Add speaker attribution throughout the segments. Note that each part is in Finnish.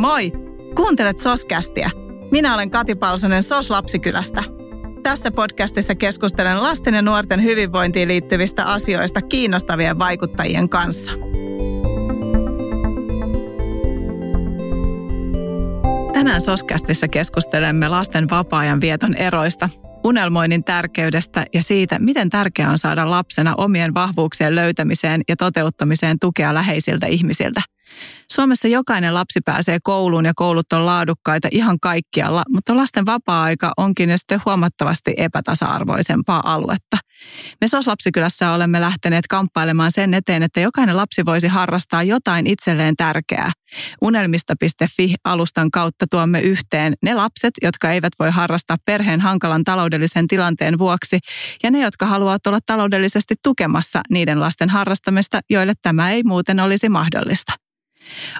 Speaker 1: Moi! Kuuntelet Soskästiä. Minä olen Kati Palsonen Sos Lapsikylästä. Tässä podcastissa keskustelen lasten ja nuorten hyvinvointiin liittyvistä asioista kiinnostavien vaikuttajien kanssa. Tänään Soskästissä keskustelemme lasten vapaa-ajan vieton eroista, unelmoinnin tärkeydestä ja siitä, miten tärkeää on saada lapsena omien vahvuuksien löytämiseen ja toteuttamiseen tukea läheisiltä ihmisiltä – Suomessa jokainen lapsi pääsee kouluun ja koulut on laadukkaita ihan kaikkialla, mutta lasten vapaa-aika onkin jo sitten huomattavasti epätasa-arvoisempaa aluetta. Me SOS-lapsikylässä olemme lähteneet kamppailemaan sen eteen, että jokainen lapsi voisi harrastaa jotain itselleen tärkeää. Unelmista.fi-alustan kautta tuomme yhteen ne lapset, jotka eivät voi harrastaa perheen hankalan taloudellisen tilanteen vuoksi, ja ne, jotka haluavat olla taloudellisesti tukemassa niiden lasten harrastamista, joille tämä ei muuten olisi mahdollista.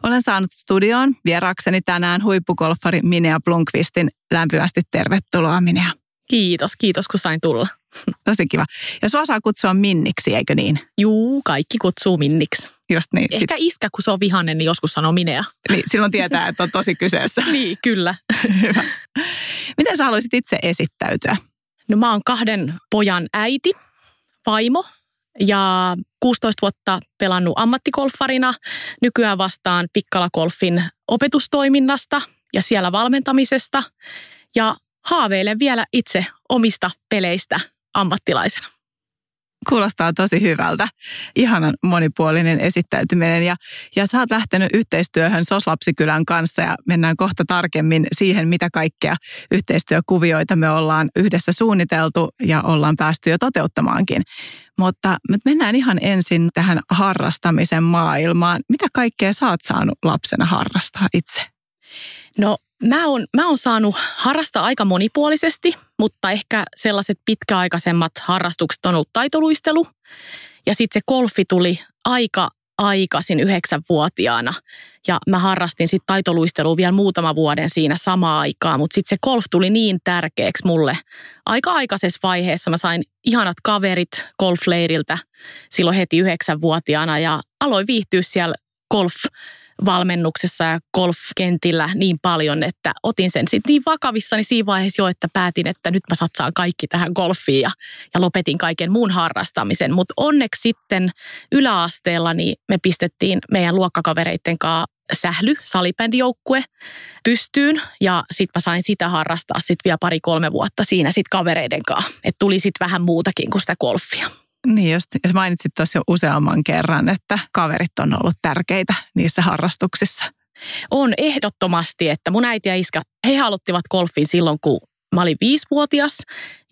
Speaker 1: Olen saanut studioon vieraakseni tänään huippugolfari Minea Blunkvistin. Lämpimästi tervetuloa Minea.
Speaker 2: Kiitos, kiitos kun sain tulla.
Speaker 1: Tosi kiva. Ja sua saa kutsua Minniksi, eikö niin?
Speaker 2: Juu, kaikki kutsuu Minniksi.
Speaker 1: Just niin.
Speaker 2: Ehkä sit... iskä, kun se on vihainen, niin joskus sanoo Minea.
Speaker 1: Niin, silloin tietää, että on tosi kyseessä.
Speaker 2: niin, kyllä.
Speaker 1: Hyvä. Miten sä haluaisit itse esittäytyä?
Speaker 2: No mä oon kahden pojan äiti, vaimo ja 16 vuotta pelannut ammattikolfarina. Nykyään vastaan Pikkala-golfin opetustoiminnasta ja siellä valmentamisesta. Ja haaveilen vielä itse omista peleistä ammattilaisena.
Speaker 1: Kuulostaa tosi hyvältä. Ihanan monipuolinen esittäytyminen ja, ja sä oot lähtenyt yhteistyöhön Soslapsikylän kanssa ja mennään kohta tarkemmin siihen, mitä kaikkea yhteistyökuvioita me ollaan yhdessä suunniteltu ja ollaan päästy jo toteuttamaankin. Mutta me mennään ihan ensin tähän harrastamisen maailmaan. Mitä kaikkea sä oot saanut lapsena harrastaa itse?
Speaker 2: No Mä oon, mä oon saanut harrastaa aika monipuolisesti, mutta ehkä sellaiset pitkäaikaisemmat harrastukset on ollut taitoluistelu. Ja sitten se golfi tuli aika aikaisin yhdeksänvuotiaana. Ja mä harrastin sitten taitoluistelua vielä muutama vuoden siinä samaa aikaa, mutta sitten se golf tuli niin tärkeäksi mulle. Aika aikaisessa vaiheessa mä sain ihanat kaverit golfleiriltä silloin heti yhdeksänvuotiaana ja aloin viihtyä siellä golf valmennuksessa ja golfkentillä niin paljon, että otin sen sitten niin vakavissani siinä vaiheessa jo, että päätin, että nyt mä satsaan kaikki tähän golfiin ja, ja lopetin kaiken muun harrastamisen. Mutta onneksi sitten yläasteella niin me pistettiin meidän luokkakavereiden kanssa sähly, salibändijoukkue pystyyn ja sitten mä sain sitä harrastaa sitten vielä pari-kolme vuotta siinä sitten kavereiden kanssa. Että tuli sitten vähän muutakin kuin sitä golfia.
Speaker 1: Niin just, ja mainitsit tuossa jo useamman kerran, että kaverit on ollut tärkeitä niissä harrastuksissa.
Speaker 2: On ehdottomasti, että mun äiti ja iskä, he haluttivat golfin silloin, kun mä olin viisivuotias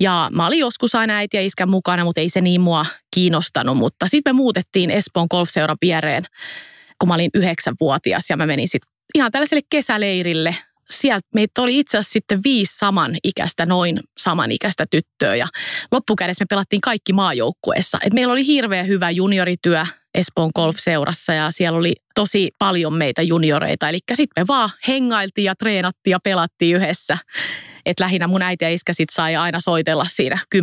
Speaker 2: ja mä olin joskus aina äiti ja iskän mukana, mutta ei se niin mua kiinnostanut. Mutta sitten me muutettiin Espoon golfseuran viereen, kun mä olin yhdeksänvuotias ja mä menin sitten ihan tällaiselle kesäleirille sieltä meitä oli itse asiassa sitten viisi samanikäistä, noin samanikäistä tyttöä ja loppukädessä me pelattiin kaikki maajoukkueessa. Et meillä oli hirveän hyvä juniorityö Espoon golfseurassa ja siellä oli tosi paljon meitä junioreita. Eli sitten me vaan hengailtiin ja treenattiin ja pelattiin yhdessä. Et lähinnä mun äiti ja iskä sit sai aina soitella siinä 10-11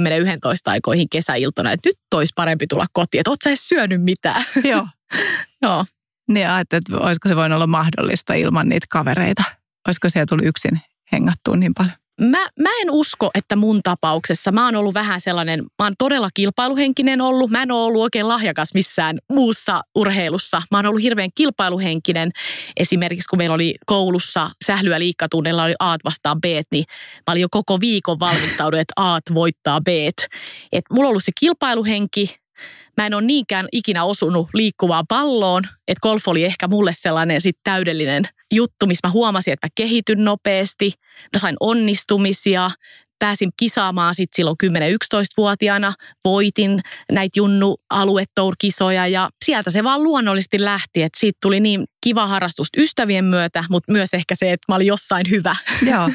Speaker 2: aikoihin kesäiltona, että nyt olisi parempi tulla kotiin, että oot sä edes syönyt mitään.
Speaker 1: Joo.
Speaker 2: Joo.
Speaker 1: Niin ajattelin, että olisiko se voinut olla mahdollista ilman niitä kavereita. Olisiko siellä tullut yksin hengattua niin paljon?
Speaker 2: Mä, mä en usko, että mun tapauksessa, mä oon ollut vähän sellainen, mä oon todella kilpailuhenkinen ollut. Mä en ole ollut oikein lahjakas missään muussa urheilussa. Mä oon ollut hirveän kilpailuhenkinen. Esimerkiksi kun meillä oli koulussa sählyä liikkatunnilla oli Aat vastaan B, niin mä olin jo koko viikon valmistaudut, että Aat voittaa B. Et mulla on ollut se kilpailuhenki, Mä en ole niinkään ikinä osunut liikkuvaan palloon, että golf oli ehkä mulle sellainen sit täydellinen juttu, missä mä huomasin, että mä kehityn nopeasti, mä sain onnistumisia, pääsin kisaamaan sitten silloin 10-11-vuotiaana, voitin näitä junnu aluetourkisoja ja sieltä se vaan luonnollisesti lähti, että siitä tuli niin kiva harrastus ystävien myötä, mutta myös ehkä se, että mä olin jossain hyvä.
Speaker 1: Joo,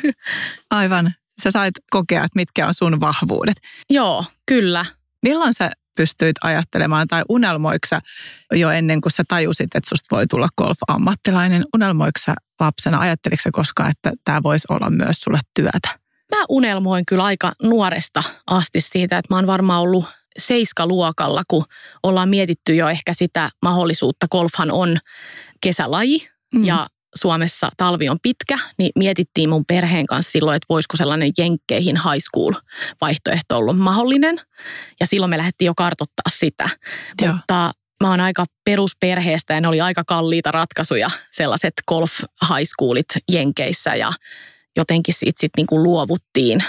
Speaker 1: aivan. Sä sait kokea, että mitkä on sun vahvuudet.
Speaker 2: Joo, kyllä.
Speaker 1: Milloin sä pystyit ajattelemaan tai unelmoiksa jo ennen kuin sä tajusit, että susta voi tulla golf-ammattilainen? Unelmoiksa lapsena, ajatteliko koskaan, että tämä voisi olla myös sulle työtä?
Speaker 2: Mä unelmoin kyllä aika nuoresta asti siitä, että mä oon varmaan ollut seiskaluokalla, kun ollaan mietitty jo ehkä sitä mahdollisuutta. Golfhan on kesälaji mm. ja Suomessa talvi on pitkä, niin mietittiin mun perheen kanssa silloin, että voisiko sellainen Jenkkeihin high school vaihtoehto olla mahdollinen. Ja silloin me lähdettiin jo kartottaa sitä. Joo. Mutta mä oon aika perusperheestä ja ne oli aika kalliita ratkaisuja, sellaiset golf high schoolit Jenkeissä ja jotenkin siitä sitten niinku luovuttiin.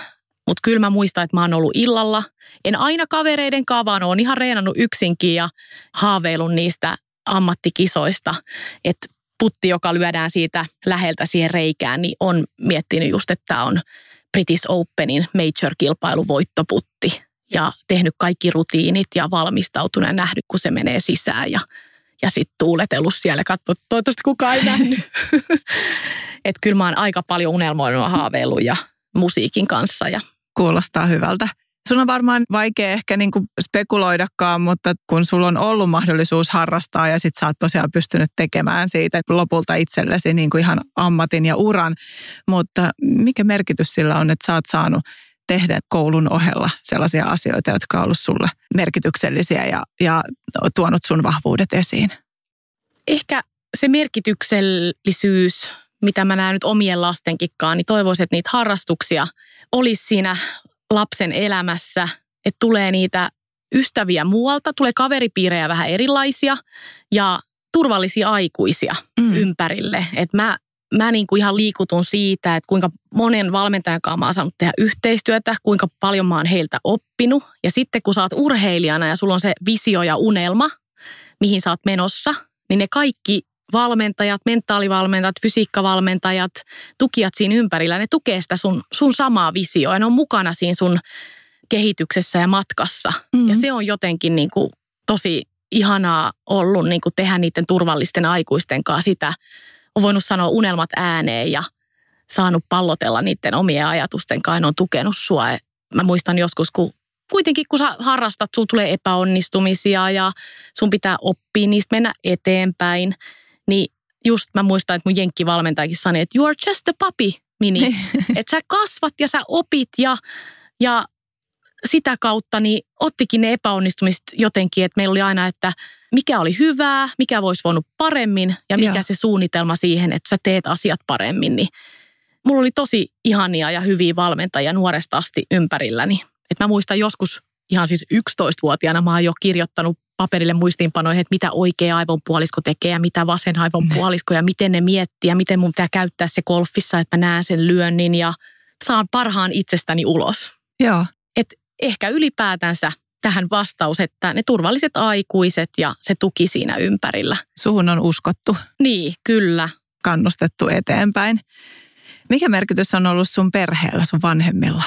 Speaker 2: Mutta kyllä mä muistan, että mä oon ollut illalla. En aina kavereiden vaan oon ihan reenannut yksinkin ja haaveilun niistä ammattikisoista. Että putti, joka lyödään siitä läheltä siihen reikään, niin on miettinyt just, että tämä on British Openin major-kilpailu voittoputti ja tehnyt kaikki rutiinit ja valmistautunut ja nähnyt, kun se menee sisään ja, ja sitten tuuletellut siellä ja katsonut, toivottavasti kukaan ei nähnyt. että kyllä mä oon aika paljon unelmoinut ja haaveillut ja musiikin kanssa. Ja...
Speaker 1: Kuulostaa hyvältä. Sun on varmaan vaikea ehkä niin kuin spekuloidakaan, mutta kun sulla on ollut mahdollisuus harrastaa ja sit sä oot tosiaan pystynyt tekemään siitä lopulta itsellesi niin kuin ihan ammatin ja uran, mutta mikä merkitys sillä on, että sä oot saanut tehdä koulun ohella sellaisia asioita, jotka on ollut sulle merkityksellisiä ja, ja tuonut sun vahvuudet esiin?
Speaker 2: Ehkä se merkityksellisyys, mitä mä näen nyt omien lastenkikkaan, niin toivoisin, että niitä harrastuksia olisi siinä lapsen elämässä, että tulee niitä ystäviä muualta, tulee kaveripiirejä vähän erilaisia ja turvallisia aikuisia mm. ympärille. Et mä mä niin kuin ihan liikutun siitä, että kuinka monen valmentajan kanssa mä oon saanut tehdä yhteistyötä, kuinka paljon mä oon heiltä oppinut. Ja sitten kun sä oot urheilijana ja sulla on se visio ja unelma, mihin sä oot menossa, niin ne kaikki valmentajat, mentaalivalmentajat, fysiikkavalmentajat, tukijat siinä ympärillä, ne tukee sitä sun, sun samaa visioa ja ne on mukana siinä sun kehityksessä ja matkassa. Mm-hmm. Ja se on jotenkin niin kuin tosi ihanaa ollut niin kuin tehdä niiden turvallisten aikuisten kanssa sitä. On voinut sanoa unelmat ääneen ja saanut pallotella niiden omien ajatusten kanssa. Ne on tukenut sua. Mä muistan joskus, kun kuitenkin kun sä harrastat, sulla tulee epäonnistumisia ja sun pitää oppia niistä mennä eteenpäin. Niin just mä muistan, että mun jenkkivalmentajakin sanoi, että you are just a puppy, Mini. että sä kasvat ja sä opit ja, ja sitä kautta niin ottikin ne epäonnistumiset jotenkin, että meillä oli aina, että mikä oli hyvää, mikä voisi voinut paremmin ja mikä Joo. se suunnitelma siihen, että sä teet asiat paremmin. Niin mulla oli tosi ihania ja hyviä valmentajia nuoresta asti ympärilläni. Et mä muistan joskus ihan siis 11-vuotiaana mä oon jo kirjoittanut paperille muistiinpanoihin, että mitä oikea aivonpuolisko tekee ja mitä vasen aivonpuolisko ja miten ne miettii ja miten mun pitää käyttää se golfissa, että mä näen sen lyönnin ja saan parhaan itsestäni ulos.
Speaker 1: Joo.
Speaker 2: Et ehkä ylipäätänsä tähän vastaus, että ne turvalliset aikuiset ja se tuki siinä ympärillä.
Speaker 1: Suhun on uskottu.
Speaker 2: Niin, kyllä.
Speaker 1: Kannustettu eteenpäin. Mikä merkitys on ollut sun perheellä, sun vanhemmilla?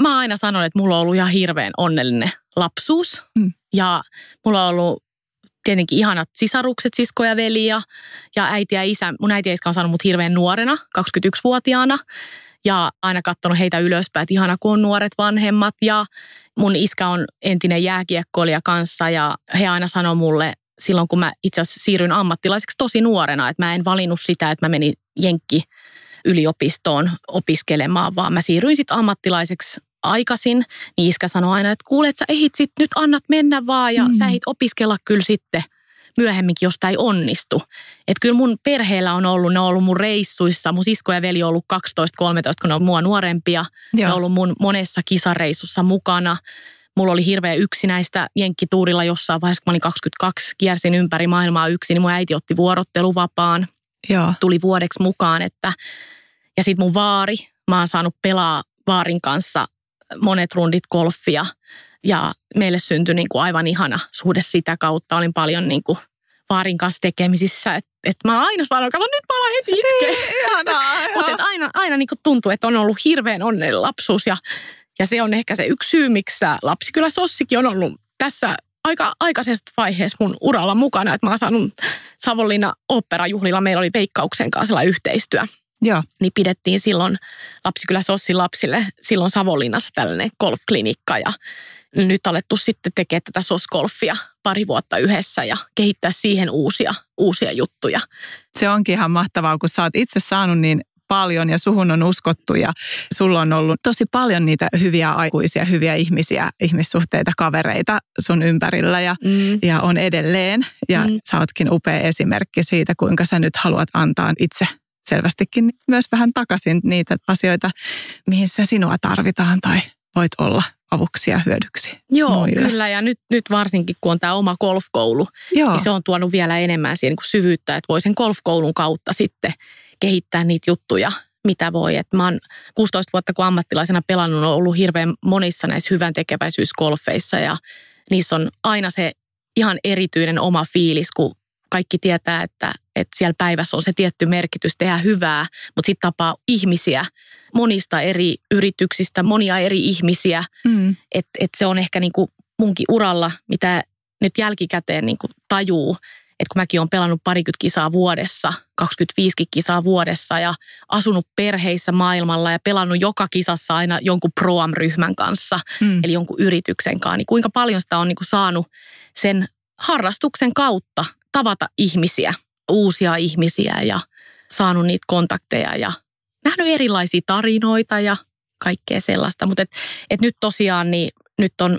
Speaker 2: Mä aina sanon, että mulla on ollut ihan hirveän onnellinen lapsuus. Mm. Ja mulla on ollut tietenkin ihanat sisarukset, sisko ja veli ja, ja äiti ja isä. Mun äiti ja isä on saanut mut hirveän nuorena, 21-vuotiaana. Ja aina katsonut heitä ylöspäin, että ihana kun on nuoret vanhemmat. Ja mun iskä on entinen jääkiekkoilija kanssa ja he aina sanoo mulle silloin, kun mä itse asiassa siirryin ammattilaiseksi tosi nuorena, että mä en valinnut sitä, että mä menin Jenkki yliopistoon opiskelemaan, vaan mä siirryin sitten ammattilaiseksi aikaisin, niin iskä sanoi aina, että kuule, että sä ehit sit, nyt annat mennä vaan ja mm. sä ehit opiskella kyllä sitten myöhemminkin, jos tämä ei onnistu. Että kyllä mun perheellä on ollut, ne on ollut mun reissuissa. Mun sisko ja veli on ollut 12-13, kun ne on mua nuorempia. Joo. Ne on ollut mun monessa kisareissussa mukana. Mulla oli hirveä yksinäistä jenkkituurilla jossain vaiheessa, kun mä olin 22, kiersin ympäri maailmaa yksin, niin mun äiti otti vuorotteluvapaan. Joo. Tuli vuodeksi mukaan, että ja sitten mun vaari, mä oon saanut pelaa vaarin kanssa monet rundit golfia ja meille syntyi niin kuin aivan ihana suhde sitä kautta. Olin paljon niin kuin vaarin kanssa tekemisissä, että et mä aina sanon, kato nyt mä heti itkeä. Mutta aina, aina niin kuin tuntuu, että on ollut hirveän onnellinen lapsuus ja, ja se on ehkä se yksi syy, miksi lapsi kyllä Sossikin on ollut tässä aika aikaisesta vaiheessa mun uralla mukana, että mä oon saanut Savonlinna operajuhlilla, meillä oli Veikkauksen kanssa yhteistyö.
Speaker 1: Joo.
Speaker 2: Niin pidettiin silloin Lapsikylä Sossin lapsille silloin Savonlinnassa tällainen golfklinikka ja nyt alettu sitten tekemään tätä sosgolfia pari vuotta yhdessä ja kehittää siihen uusia, uusia juttuja.
Speaker 1: Se onkin ihan mahtavaa, kun sä oot itse saanut niin paljon ja suhun on uskottu ja sulla on ollut tosi paljon niitä hyviä aikuisia, hyviä ihmisiä, ihmissuhteita, kavereita sun ympärillä ja, mm. ja on edelleen. Ja mm. sä ootkin upea esimerkki siitä, kuinka sä nyt haluat antaa itse selvästikin myös vähän takaisin niitä asioita, mihin se sinua tarvitaan tai voit olla avuksi ja hyödyksi.
Speaker 2: Joo, muille. kyllä. Ja nyt, nyt varsinkin, kun on tämä oma golfkoulu, Joo. niin se on tuonut vielä enemmän siihen niin syvyyttä, että voi sen golfkoulun kautta sitten kehittää niitä juttuja, mitä voi. Et mä oon 16 vuotta, kun ammattilaisena pelannut, on ollut hirveän monissa näissä hyvän tekeväisyysgolfeissa ja niissä on aina se ihan erityinen oma fiilis, kun kaikki tietää, että, että siellä päivässä on se tietty merkitys tehdä hyvää, mutta sitten tapaa ihmisiä monista eri yrityksistä, monia eri ihmisiä. Mm. Että et se on ehkä niinku munkin uralla, mitä nyt jälkikäteen niinku tajuu, että kun mäkin olen pelannut parikymmentä kisaa vuodessa, 25 kisaa vuodessa ja asunut perheissä maailmalla ja pelannut joka kisassa aina jonkun proam-ryhmän kanssa, mm. eli jonkun yrityksen kanssa, niin kuinka paljon sitä on niinku saanut sen harrastuksen kautta tavata ihmisiä, uusia ihmisiä ja saanut niitä kontakteja ja nähnyt erilaisia tarinoita ja kaikkea sellaista. Mutta et, et nyt tosiaan niin nyt on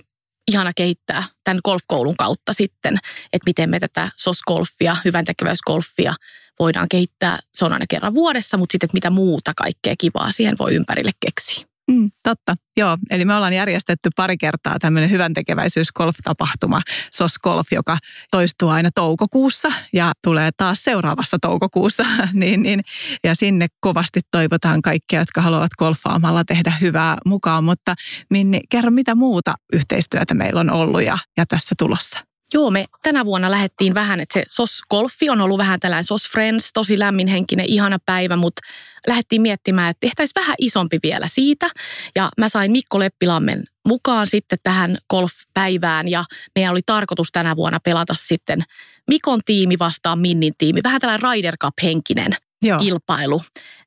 Speaker 2: ihana kehittää tämän golfkoulun kautta sitten, että miten me tätä SOS-golfia, hyvän tekeväysgolfia voidaan kehittää. Se on aina kerran vuodessa, mutta sitten, mitä muuta kaikkea kivaa siihen voi ympärille keksiä.
Speaker 1: Mm, totta, joo. Eli me ollaan järjestetty pari kertaa tämmöinen hyvän tekeväisyys golf-tapahtuma, SOS Golf, joka toistuu aina toukokuussa ja tulee taas seuraavassa toukokuussa. niin, niin, ja sinne kovasti toivotaan kaikkia, jotka haluavat golfaamalla tehdä hyvää mukaan. Mutta Minni, kerro mitä muuta yhteistyötä meillä on ollut ja, ja tässä tulossa?
Speaker 2: Joo, me tänä vuonna lähdettiin vähän, että se SOS Golfi on ollut vähän tällainen SOS Friends, tosi lämminhenkinen, ihana päivä, mutta lähdettiin miettimään, että tehtäisiin vähän isompi vielä siitä. Ja mä sain Mikko Leppilammen mukaan sitten tähän golfpäivään ja meidän oli tarkoitus tänä vuonna pelata sitten Mikon tiimi vastaan Minnin tiimi. Vähän tällainen Ryder Cup-henkinen Joo. kilpailu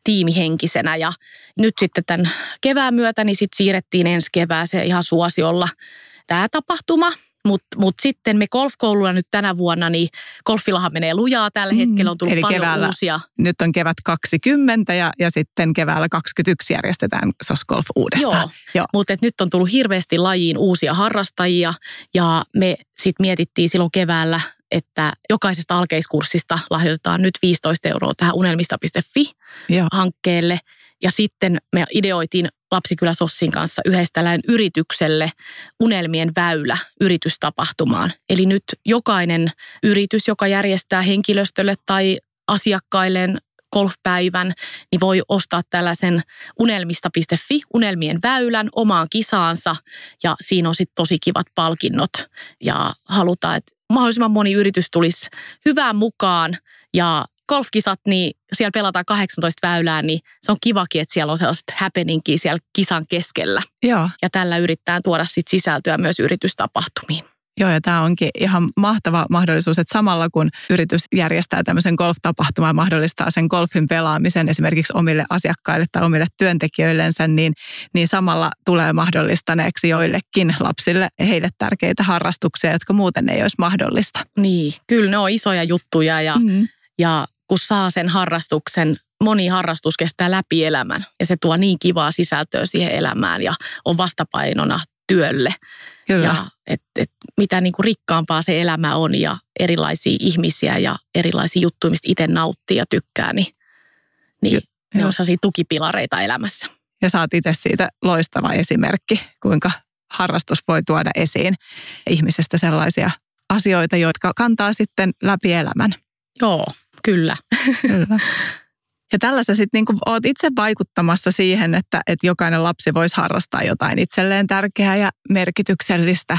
Speaker 2: tiimihenkisenä ja nyt sitten tämän kevään myötä niin sitten siirrettiin ensi kevääseen ihan suosiolla tämä tapahtuma – mutta mut sitten me golfkoululla nyt tänä vuonna, niin golfillahan menee lujaa tällä mm. hetkellä, on tullut Eli paljon keväällä, uusia.
Speaker 1: Nyt on kevät 20 ja, ja sitten keväällä 21 järjestetään SOS Golf uudestaan. Joo,
Speaker 2: Joo. mutta nyt on tullut hirveästi lajiin uusia harrastajia ja me sitten mietittiin silloin keväällä, että jokaisesta alkeiskurssista lahjoitetaan nyt 15 euroa tähän unelmista.fi-hankkeelle. Ja sitten me ideoitiin Lapsikylä Sossin kanssa yhdessä tällainen yritykselle Unelmien väylä yritystapahtumaan. Eli nyt jokainen yritys, joka järjestää henkilöstölle tai asiakkailleen golfpäivän, niin voi ostaa tällaisen unelmista.fi, unelmien väylän omaan kisaansa ja siinä on sitten tosi kivat palkinnot ja halutaan, että mahdollisimman moni yritys tulisi hyvään mukaan ja golfkisat, niin siellä pelataan 18 väylää, niin se on kivakin, että siellä on sellaiset happeningkin siellä kisan keskellä. Joo. Ja tällä yrittää tuoda sit sisältöä myös yritystapahtumiin.
Speaker 1: Joo, ja tämä onkin ihan mahtava mahdollisuus, että samalla kun yritys järjestää tämmöisen golf-tapahtuman ja mahdollistaa sen golfin pelaamisen esimerkiksi omille asiakkaille tai omille työntekijöillensä, niin, niin samalla tulee mahdollistaneeksi joillekin lapsille heille tärkeitä harrastuksia, jotka muuten ei olisi mahdollista.
Speaker 2: Niin, kyllä ne on isoja juttuja ja, mm-hmm. ja kun saa sen harrastuksen, moni harrastus kestää läpi elämän ja se tuo niin kivaa sisältöä siihen elämään ja on vastapainona työlle. Kyllä. Ja et, et mitä niin kuin rikkaampaa se elämä on ja erilaisia ihmisiä ja erilaisia juttuja, mistä itse nauttii ja tykkää, niin, niin Ky- ne on sellaisia tukipilareita elämässä.
Speaker 1: Ja oot itse siitä loistava esimerkki, kuinka harrastus voi tuoda esiin ihmisestä sellaisia asioita, jotka kantaa sitten läpi elämän.
Speaker 2: Joo, Kyllä. Kyllä.
Speaker 1: Ja tällä sä sitten niinku oot itse vaikuttamassa siihen, että, että jokainen lapsi voisi harrastaa jotain itselleen tärkeää ja merkityksellistä.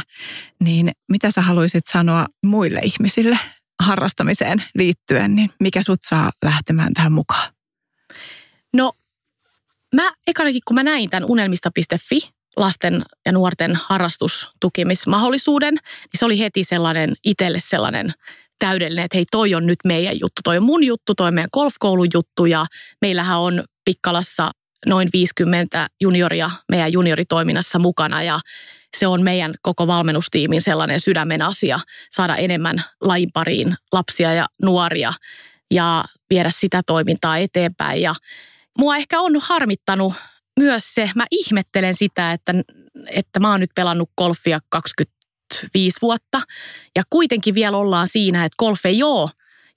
Speaker 1: Niin mitä sä haluaisit sanoa muille ihmisille harrastamiseen liittyen, niin mikä sut saa lähtemään tähän mukaan?
Speaker 2: No mä ekanakin kun mä näin tämän unelmista.fi lasten ja nuorten harrastustukimismahdollisuuden, niin se oli heti sellainen itselle sellainen täydellinen, että hei toi on nyt meidän juttu, toi on mun juttu, toi on meidän golfkoulun juttu ja meillähän on Pikkalassa noin 50 junioria meidän junioritoiminnassa mukana ja se on meidän koko valmennustiimin sellainen sydämen asia saada enemmän lajin pariin lapsia ja nuoria ja viedä sitä toimintaa eteenpäin. Ja mua ehkä on harmittanut myös se, mä ihmettelen sitä, että, että mä oon nyt pelannut golfia 25 vuotta ja kuitenkin vielä ollaan siinä, että golf ei ole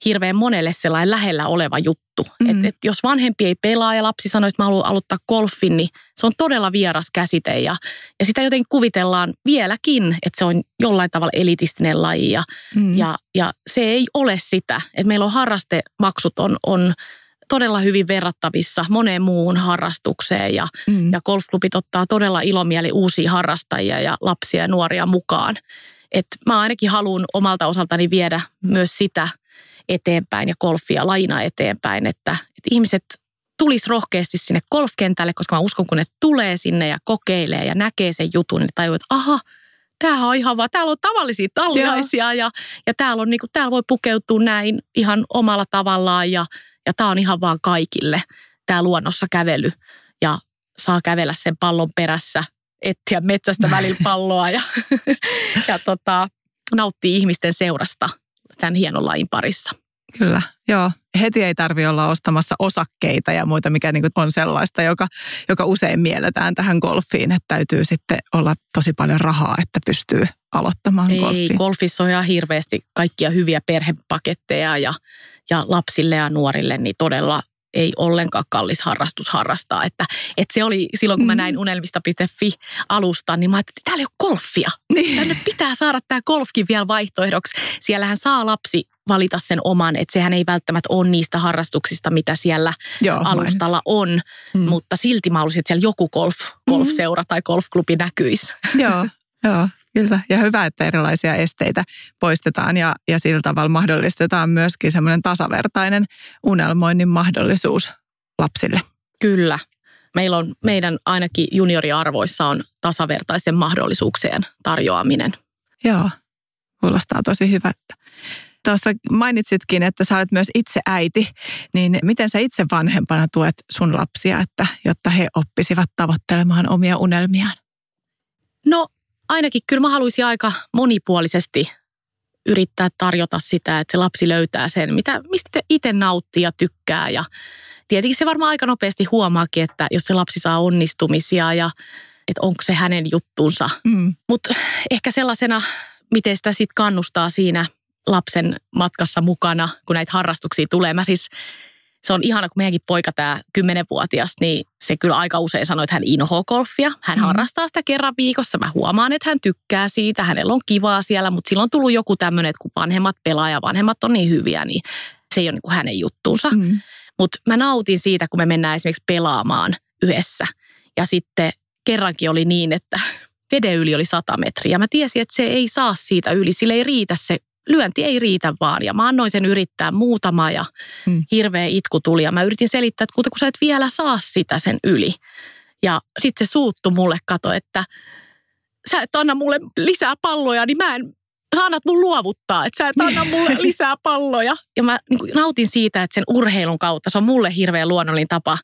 Speaker 2: hirveän monelle sellainen lähellä oleva juttu. Mm. Et, et jos vanhempi ei pelaa ja lapsi sanoo, että mä haluan aloittaa golfin, niin se on todella vieras käsite. Ja, ja sitä jotenkin kuvitellaan vieläkin, että se on jollain tavalla elitistinen laji. Ja, mm. ja, ja se ei ole sitä. Että meillä on harrastemaksut on, on todella hyvin verrattavissa moneen muuhun harrastukseen ja, mm. ja golfklubit ottaa todella ilomieli uusia harrastajia ja lapsia ja nuoria mukaan. Et mä ainakin haluan omalta osaltani viedä myös sitä eteenpäin ja golfia laina eteenpäin, että, että ihmiset tulisi rohkeasti sinne golfkentälle, koska mä uskon, kun ne tulee sinne ja kokeilee ja näkee sen jutun, niin tajuu, että aha, tämähän on ihan vaan, täällä on tavallisia talliaisia ja, ja täällä, on, niin kuin, täällä voi pukeutua näin ihan omalla tavallaan ja, ja tämä on ihan vaan kaikille, tämä luonnossa kävely ja saa kävellä sen pallon perässä, etsiä metsästä välillä palloa ja, ja tota, nauttii ihmisten seurasta tämän hienon lajin parissa.
Speaker 1: Kyllä, joo. Heti ei tarvi olla ostamassa osakkeita ja muita, mikä niin on sellaista, joka, joka usein mielletään tähän golfiin, että täytyy sitten olla tosi paljon rahaa, että pystyy aloittamaan
Speaker 2: ei,
Speaker 1: golfin.
Speaker 2: golfissa on ihan hirveästi kaikkia hyviä perhepaketteja ja, ja lapsille ja nuorille, niin todella ei ollenkaan kallis harrastus harrastaa. Että, että se oli silloin, kun mä mm. näin unelmista.fi alusta, niin mä ajattelin, että täällä ei ole golfia. Niin. Tänne pitää saada tämä golfkin vielä vaihtoehdoksi. Siellähän saa lapsi valita sen oman, että sehän ei välttämättä ole niistä harrastuksista, mitä siellä Joo, alustalla on, mm. mutta silti mä haluaisin, että siellä joku golf, golfseura mm. tai golfklubi näkyisi.
Speaker 1: Joo, joo. Kyllä, ja hyvä, että erilaisia esteitä poistetaan ja, ja sillä tavalla mahdollistetaan myöskin semmoinen tasavertainen unelmoinnin mahdollisuus lapsille.
Speaker 2: Kyllä. Meillä on, meidän ainakin junioriarvoissa on tasavertaisen mahdollisuuksien tarjoaminen.
Speaker 1: Joo, kuulostaa tosi hyvältä. Tuossa mainitsitkin, että sä olet myös itse äiti, niin miten sä itse vanhempana tuet sun lapsia, että, jotta he oppisivat tavoittelemaan omia unelmiaan?
Speaker 2: No ainakin kyllä mä haluaisin aika monipuolisesti yrittää tarjota sitä, että se lapsi löytää sen, mitä, mistä itse nauttii ja tykkää. Ja tietenkin se varmaan aika nopeasti huomaakin, että jos se lapsi saa onnistumisia ja että onko se hänen juttuunsa. Mm. Mutta ehkä sellaisena, miten sitä sitten kannustaa siinä lapsen matkassa mukana, kun näitä harrastuksia tulee. Mä siis se on ihana, kun meidänkin poika, tämä kymmenenvuotias, niin se kyllä aika usein sanoo, että hän inhoaa golfia. Hän mm. harrastaa sitä kerran viikossa. Mä huomaan, että hän tykkää siitä. Hänellä on kivaa siellä, mutta silloin on tullut joku tämmöinen, että kun vanhemmat pelaa ja vanhemmat on niin hyviä, niin se ei ole niin kuin hänen juttuunsa. Mm. Mutta mä nautin siitä, kun me mennään esimerkiksi pelaamaan yhdessä. Ja sitten kerrankin oli niin, että veden yli oli 100 metriä. Mä tiesin, että se ei saa siitä yli. Sille ei riitä se lyönti ei riitä vaan. Ja mä annoin sen yrittää muutama ja hmm. hirveä itku tuli. Ja mä yritin selittää, että kun sä et vielä saa sitä sen yli. Ja sitten se suuttu mulle, kato, että sä et anna mulle lisää palloja, niin mä en, sä annat mun luovuttaa, että sä et anna mulle lisää palloja. Ja mä niin nautin siitä, että sen urheilun kautta, se on mulle hirveän luonnollinen tapa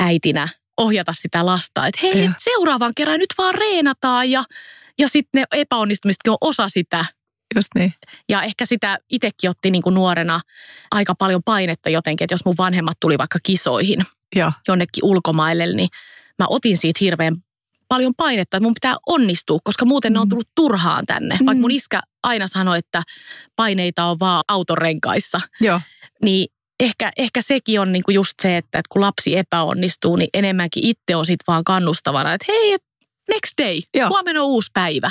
Speaker 2: äitinä ohjata sitä lasta. Että hei, seuraavan kerran nyt vaan reenataan ja, ja sitten ne epäonnistumisetkin on osa sitä
Speaker 1: Just niin.
Speaker 2: Ja ehkä sitä itsekin otti niin kuin nuorena aika paljon painetta jotenkin, että jos mun vanhemmat tuli vaikka kisoihin ja. jonnekin ulkomaille, niin mä otin siitä hirveän paljon painetta, että mun pitää onnistua, koska muuten mm. ne on mm. tullut turhaan tänne. Mm. Vaikka mun iskä aina sanoi, että paineita on vaan autorenkaissa. Joo. Niin ehkä, ehkä sekin on niinku just se, että, että kun lapsi epäonnistuu, niin enemmänkin itse on sitten vaan kannustavana, että hei, next day, Joo. huomenna on uusi päivä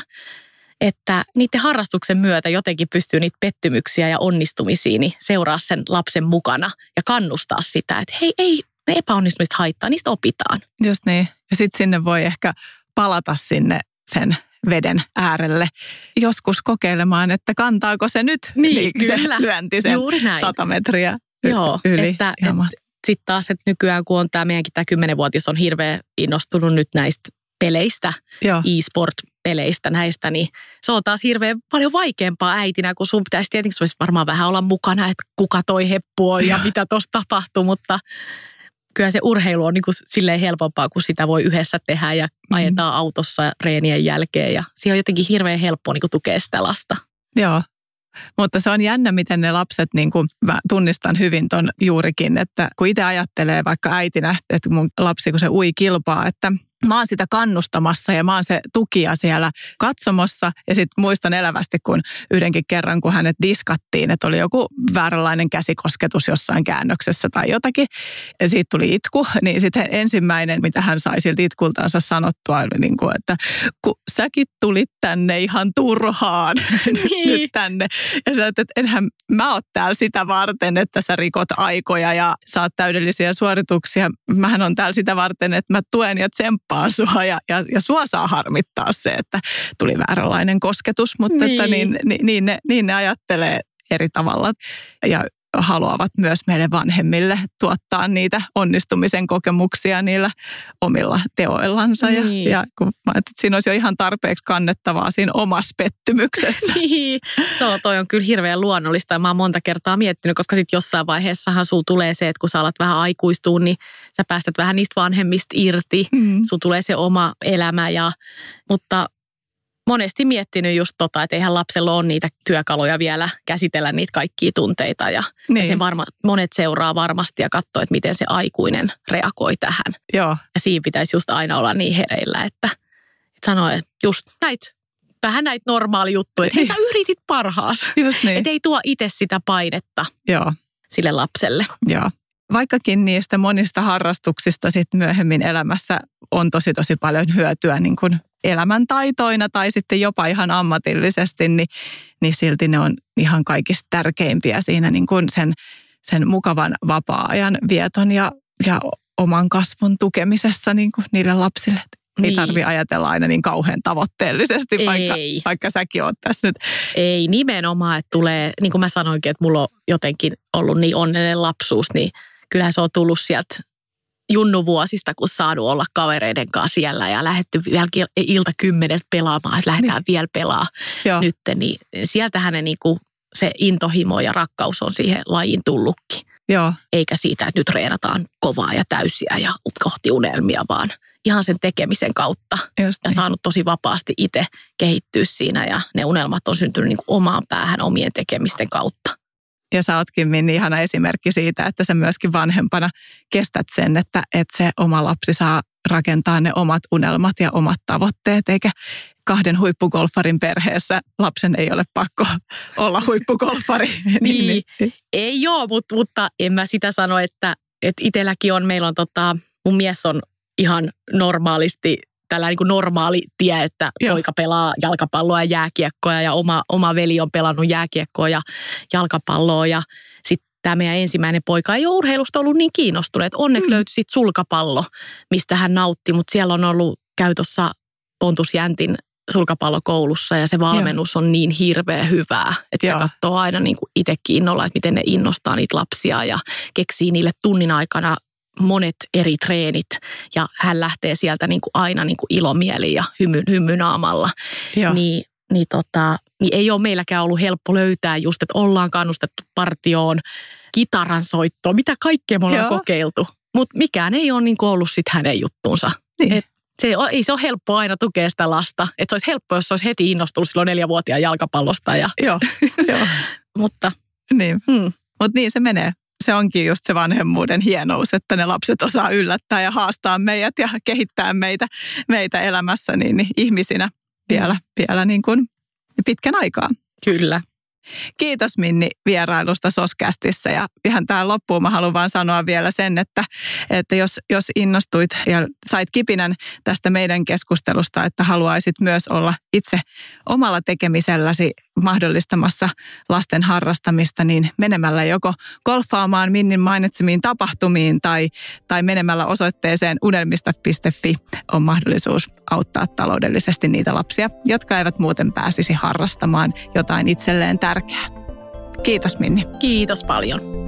Speaker 2: että niiden harrastuksen myötä jotenkin pystyy niitä pettymyksiä ja onnistumisia niin seuraa sen lapsen mukana ja kannustaa sitä, että hei, ei ne epäonnistumiset haittaa, niistä opitaan.
Speaker 1: Just niin. Ja sitten sinne voi ehkä palata sinne sen veden äärelle joskus kokeilemaan, että kantaako se nyt
Speaker 2: niin, niin kyllä.
Speaker 1: se lyönti sen Juuri näin. 100 metriä
Speaker 2: Joo, yli. Että, et, sitten taas, että nykyään kun on tämä meidänkin tämä kymmenenvuotias on hirveän innostunut nyt näistä peleistä, e-sport-peleistä näistä, niin se on taas hirveän paljon vaikeampaa äitinä, kun sun pitäisi tietenkin sun varmaan vähän olla mukana, että kuka toi heppu on ja mitä tuossa tapahtuu, mutta kyllä se urheilu on niin kuin silleen helpompaa, kun sitä voi yhdessä tehdä ja mm. ajetaan autossa reenien jälkeen ja siihen on jotenkin hirveän helppoa niin kuin tukea sitä lasta.
Speaker 1: Joo, mutta se on jännä, miten ne lapset, niin kuin mä tunnistan hyvin ton juurikin, että kun itse ajattelee vaikka äitinä, että mun lapsi kun se ui kilpaa, että mä oon sitä kannustamassa ja mä oon se tukija siellä katsomossa. Ja sitten muistan elävästi, kun yhdenkin kerran, kun hänet diskattiin, että oli joku vääränlainen käsikosketus jossain käännöksessä tai jotakin. Ja siitä tuli itku, niin sitten ensimmäinen, mitä hän sai siltä itkultaansa sanottua, oli niin kuin, että kun säkin tulit tänne ihan turhaan niin. nyt tänne. Ja sä että enhän mä oot täällä sitä varten, että sä rikot aikoja ja saat täydellisiä suorituksia. Mähän on täällä sitä varten, että mä tuen ja tsemppaan kauppaa sua ja, ja, ja sua saa harmittaa se, että tuli vääränlainen kosketus, mutta niin. Että niin, niin, niin, ne, niin ne ajattelee eri tavalla. Ja haluavat myös meille vanhemmille tuottaa niitä onnistumisen kokemuksia niillä omilla teoillansa. Niin. Ja, ja kun mä että siinä olisi jo ihan tarpeeksi kannettavaa siinä omassa pettymyksessä.
Speaker 2: Niin, so, toi on kyllä hirveän luonnollista ja mä oon monta kertaa miettinyt, koska sitten jossain vaiheessahan sul tulee se, että kun sä alat vähän aikuistua, niin sä päästät vähän niistä vanhemmista irti. Mm. Sul tulee se oma elämä ja, mutta monesti miettinyt just tota, että eihän lapsella ole niitä työkaluja vielä käsitellä niitä kaikkia tunteita. Ja, niin. ja se varma, monet seuraa varmasti ja katsoo, että miten se aikuinen reagoi tähän.
Speaker 1: Joo.
Speaker 2: Ja siinä pitäisi just aina olla niin hereillä, että, että sanoo, että just näitä vähän näitä normaali juttuja, että hei sä yritit parhaas.
Speaker 1: Just niin.
Speaker 2: Että ei tuo itse sitä painetta
Speaker 1: Joo.
Speaker 2: sille lapselle.
Speaker 1: Joo. Vaikkakin niistä monista harrastuksista sit myöhemmin elämässä on tosi tosi paljon hyötyä niin kuin elämäntaitoina tai sitten jopa ihan ammatillisesti, niin, niin silti ne on ihan kaikista tärkeimpiä siinä niin kuin sen, sen mukavan vapaa-ajan vieton ja, ja oman kasvun tukemisessa niin kuin niille lapsille. Niin. Ei tarvi ajatella aina niin kauhean tavoitteellisesti, Ei. vaikka, vaikka säkin oot tässä nyt.
Speaker 2: Ei, nimenomaan, että tulee, niin kuin mä sanoinkin, että mulla on jotenkin ollut niin onnellinen lapsuus, niin kyllähän se on tullut sieltä junnuvuosista, kun saanut olla kavereiden kanssa siellä ja lähetty vielä ilta kymmenet pelaamaan, että lähdetään niin. vielä pelaa nyt, niin sieltähän ne niinku, se intohimo ja rakkaus on siihen lajiin tullutkin.
Speaker 1: Joo.
Speaker 2: Eikä siitä, että nyt treenataan kovaa ja täysiä ja kohti unelmia, vaan ihan sen tekemisen kautta.
Speaker 1: Just
Speaker 2: ja niin. saanut tosi vapaasti itse kehittyä siinä ja ne unelmat on syntynyt niin omaan päähän omien tekemisten kautta.
Speaker 1: Ja sä ootkin Minni ihana esimerkki siitä, että sä myöskin vanhempana kestät sen, että, että se oma lapsi saa rakentaa ne omat unelmat ja omat tavoitteet, eikä kahden huippugolfarin perheessä lapsen ei ole pakko olla huippugolfari.
Speaker 2: niin, niin, niin. ei joo, mutta, mutta en mä sitä sano, että, että itselläkin on, meillä on tota, mun mies on ihan normaalisti tällä niin kuin normaali tie, että Joo. poika pelaa jalkapalloa ja jääkiekkoa ja oma, oma veli on pelannut jääkiekkoa ja jalkapalloa ja sitten tämä meidän ensimmäinen poika ei ole urheilusta ollut niin kiinnostunut. Onneksi mm. löytyi sitten sulkapallo, mistä hän nautti, mutta siellä on ollut käytössä Pontus Jäntin sulkapallokoulussa ja se valmennus Joo. on niin hirveä hyvää, että Joo. se katsoo aina niin kuin itsekin innolla, että miten ne innostaa niitä lapsia ja keksii niille tunnin aikana monet eri treenit ja hän lähtee sieltä niin kuin aina niin kuin ilomieli ja hymy, hymynaamalla. Niin, niin, tota, niin ei ole meilläkään ollut helppo löytää just, että ollaan kannustettu partioon, kitaran soittoon, mitä kaikkea me ollaan Joo. kokeiltu. Mutta mikään ei ole niin ollut sit hänen juttuunsa. Niin. Et se, ei se ole helppo aina tukea sitä lasta. Et se olisi helppo, jos se olisi heti innostunut silloin neljävuotiaan jalkapallosta. Ja,
Speaker 1: Joo. Joo.
Speaker 2: mutta,
Speaker 1: niin. Hmm. Mutta niin se menee se onkin just se vanhemmuuden hienous, että ne lapset osaa yllättää ja haastaa meidät ja kehittää meitä, meitä elämässä niin, niin ihmisinä vielä, vielä niin kuin pitkän aikaa.
Speaker 2: Kyllä.
Speaker 1: Kiitos Minni vierailusta Soskästissä ja ihan tähän loppuun mä haluan vaan sanoa vielä sen, että, että jos, jos innostuit ja sait kipinän tästä meidän keskustelusta, että haluaisit myös olla itse omalla tekemiselläsi mahdollistamassa lasten harrastamista, niin menemällä joko golfaamaan Minnin mainitsemiin tapahtumiin tai, tai menemällä osoitteeseen unelmista.fi on mahdollisuus auttaa taloudellisesti niitä lapsia, jotka eivät muuten pääsisi harrastamaan jotain itselleen tärkeää. Kiitos Minni.
Speaker 2: Kiitos paljon.